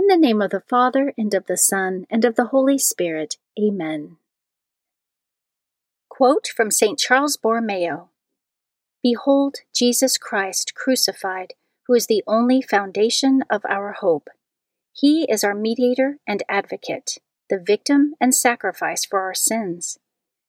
In the name of the Father, and of the Son, and of the Holy Spirit. Amen. Quote from St. Charles Borromeo Behold Jesus Christ crucified, who is the only foundation of our hope. He is our mediator and advocate, the victim and sacrifice for our sins.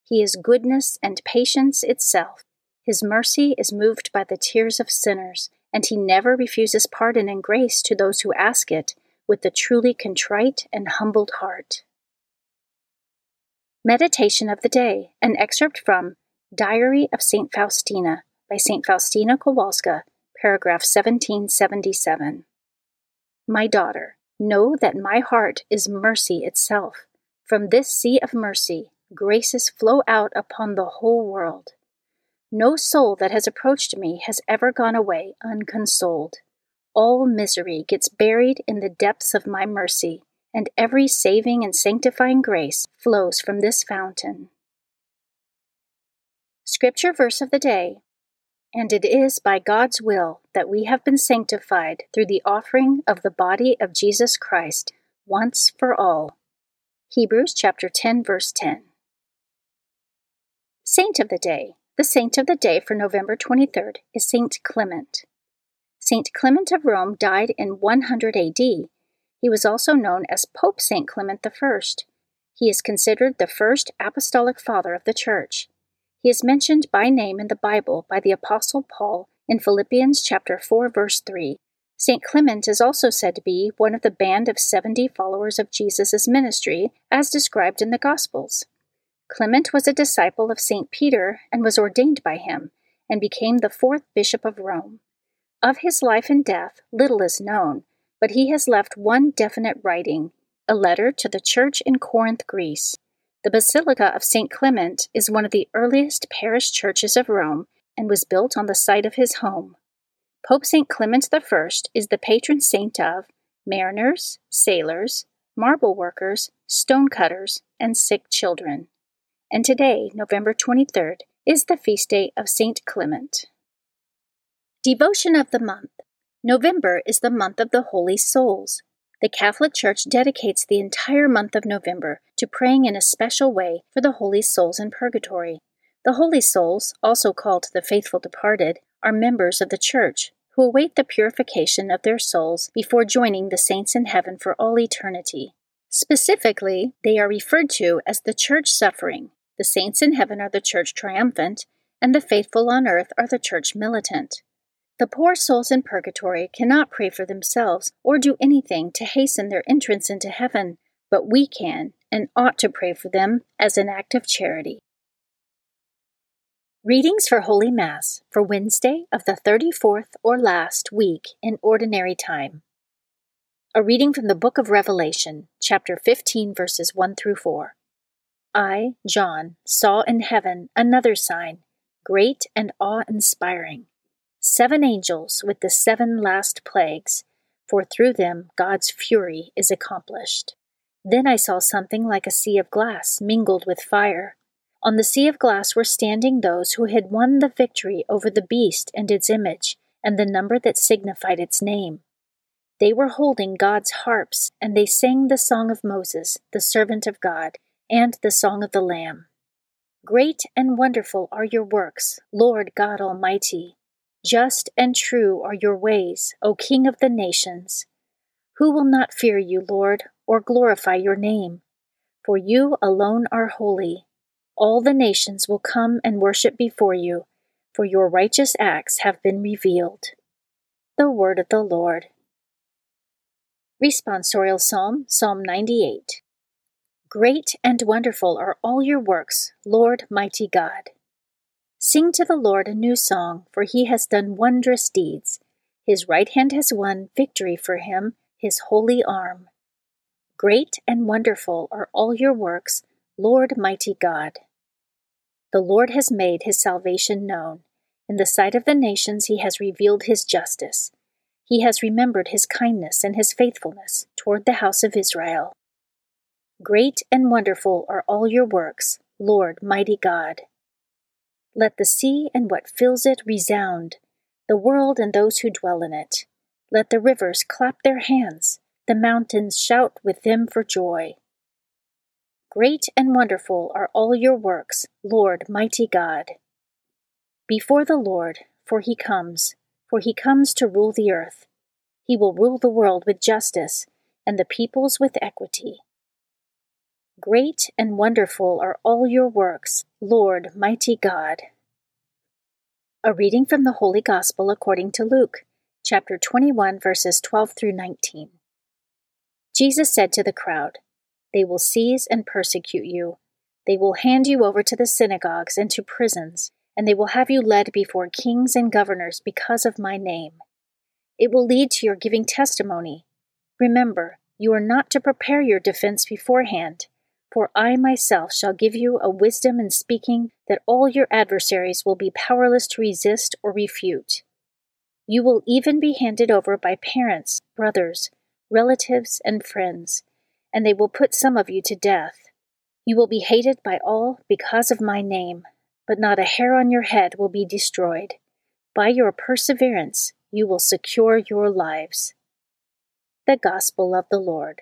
He is goodness and patience itself. His mercy is moved by the tears of sinners, and he never refuses pardon and grace to those who ask it with a truly contrite and humbled heart. Meditation of the Day, an excerpt from Diary of St. Faustina by St. Faustina Kowalska, paragraph 1777. My daughter, know that my heart is mercy itself. From this sea of mercy, graces flow out upon the whole world. No soul that has approached me has ever gone away unconsoled. All misery gets buried in the depths of my mercy, and every saving and sanctifying grace flows from this fountain. Scripture verse of the day And it is by God's will that we have been sanctified through the offering of the body of Jesus Christ once for all. Hebrews chapter 10 verse 10. Saint of the day. The saint of the day for November 23rd is Saint Clement. Saint Clement of Rome died in 100 AD. He was also known as Pope Saint Clement I. He is considered the first apostolic father of the Church. He is mentioned by name in the Bible by the apostle Paul in Philippians chapter 4 verse 3. St. Clement is also said to be one of the band of 70 followers of Jesus' ministry as described in the Gospels. Clement was a disciple of St. Peter and was ordained by him and became the fourth bishop of Rome. Of his life and death, little is known, but he has left one definite writing a letter to the church in Corinth, Greece. The Basilica of St. Clement is one of the earliest parish churches of Rome and was built on the site of his home. Pope St. Clement I is the patron saint of mariners, sailors, marble workers, stone cutters, and sick children. And today, November 23rd, is the feast day of St. Clement. Devotion of the Month November is the month of the Holy Souls. The Catholic Church dedicates the entire month of November to praying in a special way for the holy souls in purgatory. The holy souls, also called the faithful departed, are members of the Church who await the purification of their souls before joining the saints in heaven for all eternity. Specifically, they are referred to as the Church suffering. The saints in heaven are the Church triumphant, and the faithful on earth are the Church militant. The poor souls in purgatory cannot pray for themselves or do anything to hasten their entrance into heaven, but we can and ought to pray for them as an act of charity. Readings for Holy Mass for Wednesday of the 34th or last week in Ordinary Time. A reading from the book of Revelation, chapter 15, verses 1 through 4. I, John, saw in heaven another sign, great and awe inspiring seven angels with the seven last plagues, for through them God's fury is accomplished. Then I saw something like a sea of glass mingled with fire on the sea of glass were standing those who had won the victory over the beast and its image, and the number that signified its name. They were holding God's harps, and they sang the song of Moses, the servant of God, and the song of the Lamb. Great and wonderful are your works, Lord God Almighty. Just and true are your ways, O King of the nations. Who will not fear you, Lord, or glorify your name? For you alone are holy all the nations will come and worship before you, for your righteous acts have been revealed. The Word of the Lord. Responsorial Psalm, Psalm 98. Great and wonderful are all your works, Lord mighty God. Sing to the Lord a new song, for he has done wondrous deeds. His right hand has won victory for him, his holy arm. Great and wonderful are all your works, Lord mighty God. The Lord has made his salvation known. In the sight of the nations, he has revealed his justice. He has remembered his kindness and his faithfulness toward the house of Israel. Great and wonderful are all your works, Lord, mighty God. Let the sea and what fills it resound, the world and those who dwell in it. Let the rivers clap their hands, the mountains shout with them for joy. Great and wonderful are all your works, Lord mighty God. Before the Lord, for he comes, for he comes to rule the earth. He will rule the world with justice, and the peoples with equity. Great and wonderful are all your works, Lord mighty God. A reading from the Holy Gospel according to Luke, chapter 21, verses 12 through 19. Jesus said to the crowd, they will seize and persecute you. They will hand you over to the synagogues and to prisons, and they will have you led before kings and governors because of my name. It will lead to your giving testimony. Remember, you are not to prepare your defense beforehand, for I myself shall give you a wisdom in speaking that all your adversaries will be powerless to resist or refute. You will even be handed over by parents, brothers, relatives, and friends and they will put some of you to death. You will be hated by all because of my name, but not a hair on your head will be destroyed. By your perseverance, you will secure your lives. The Gospel of the Lord.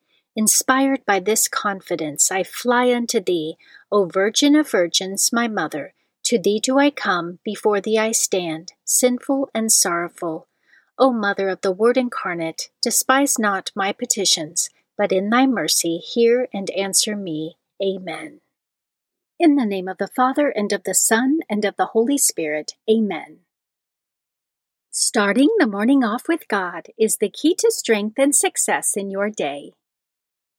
Inspired by this confidence, I fly unto thee, O Virgin of Virgins, my Mother. To thee do I come, before thee I stand, sinful and sorrowful. O Mother of the Word incarnate, despise not my petitions, but in thy mercy hear and answer me. Amen. In the name of the Father, and of the Son, and of the Holy Spirit. Amen. Starting the morning off with God is the key to strength and success in your day.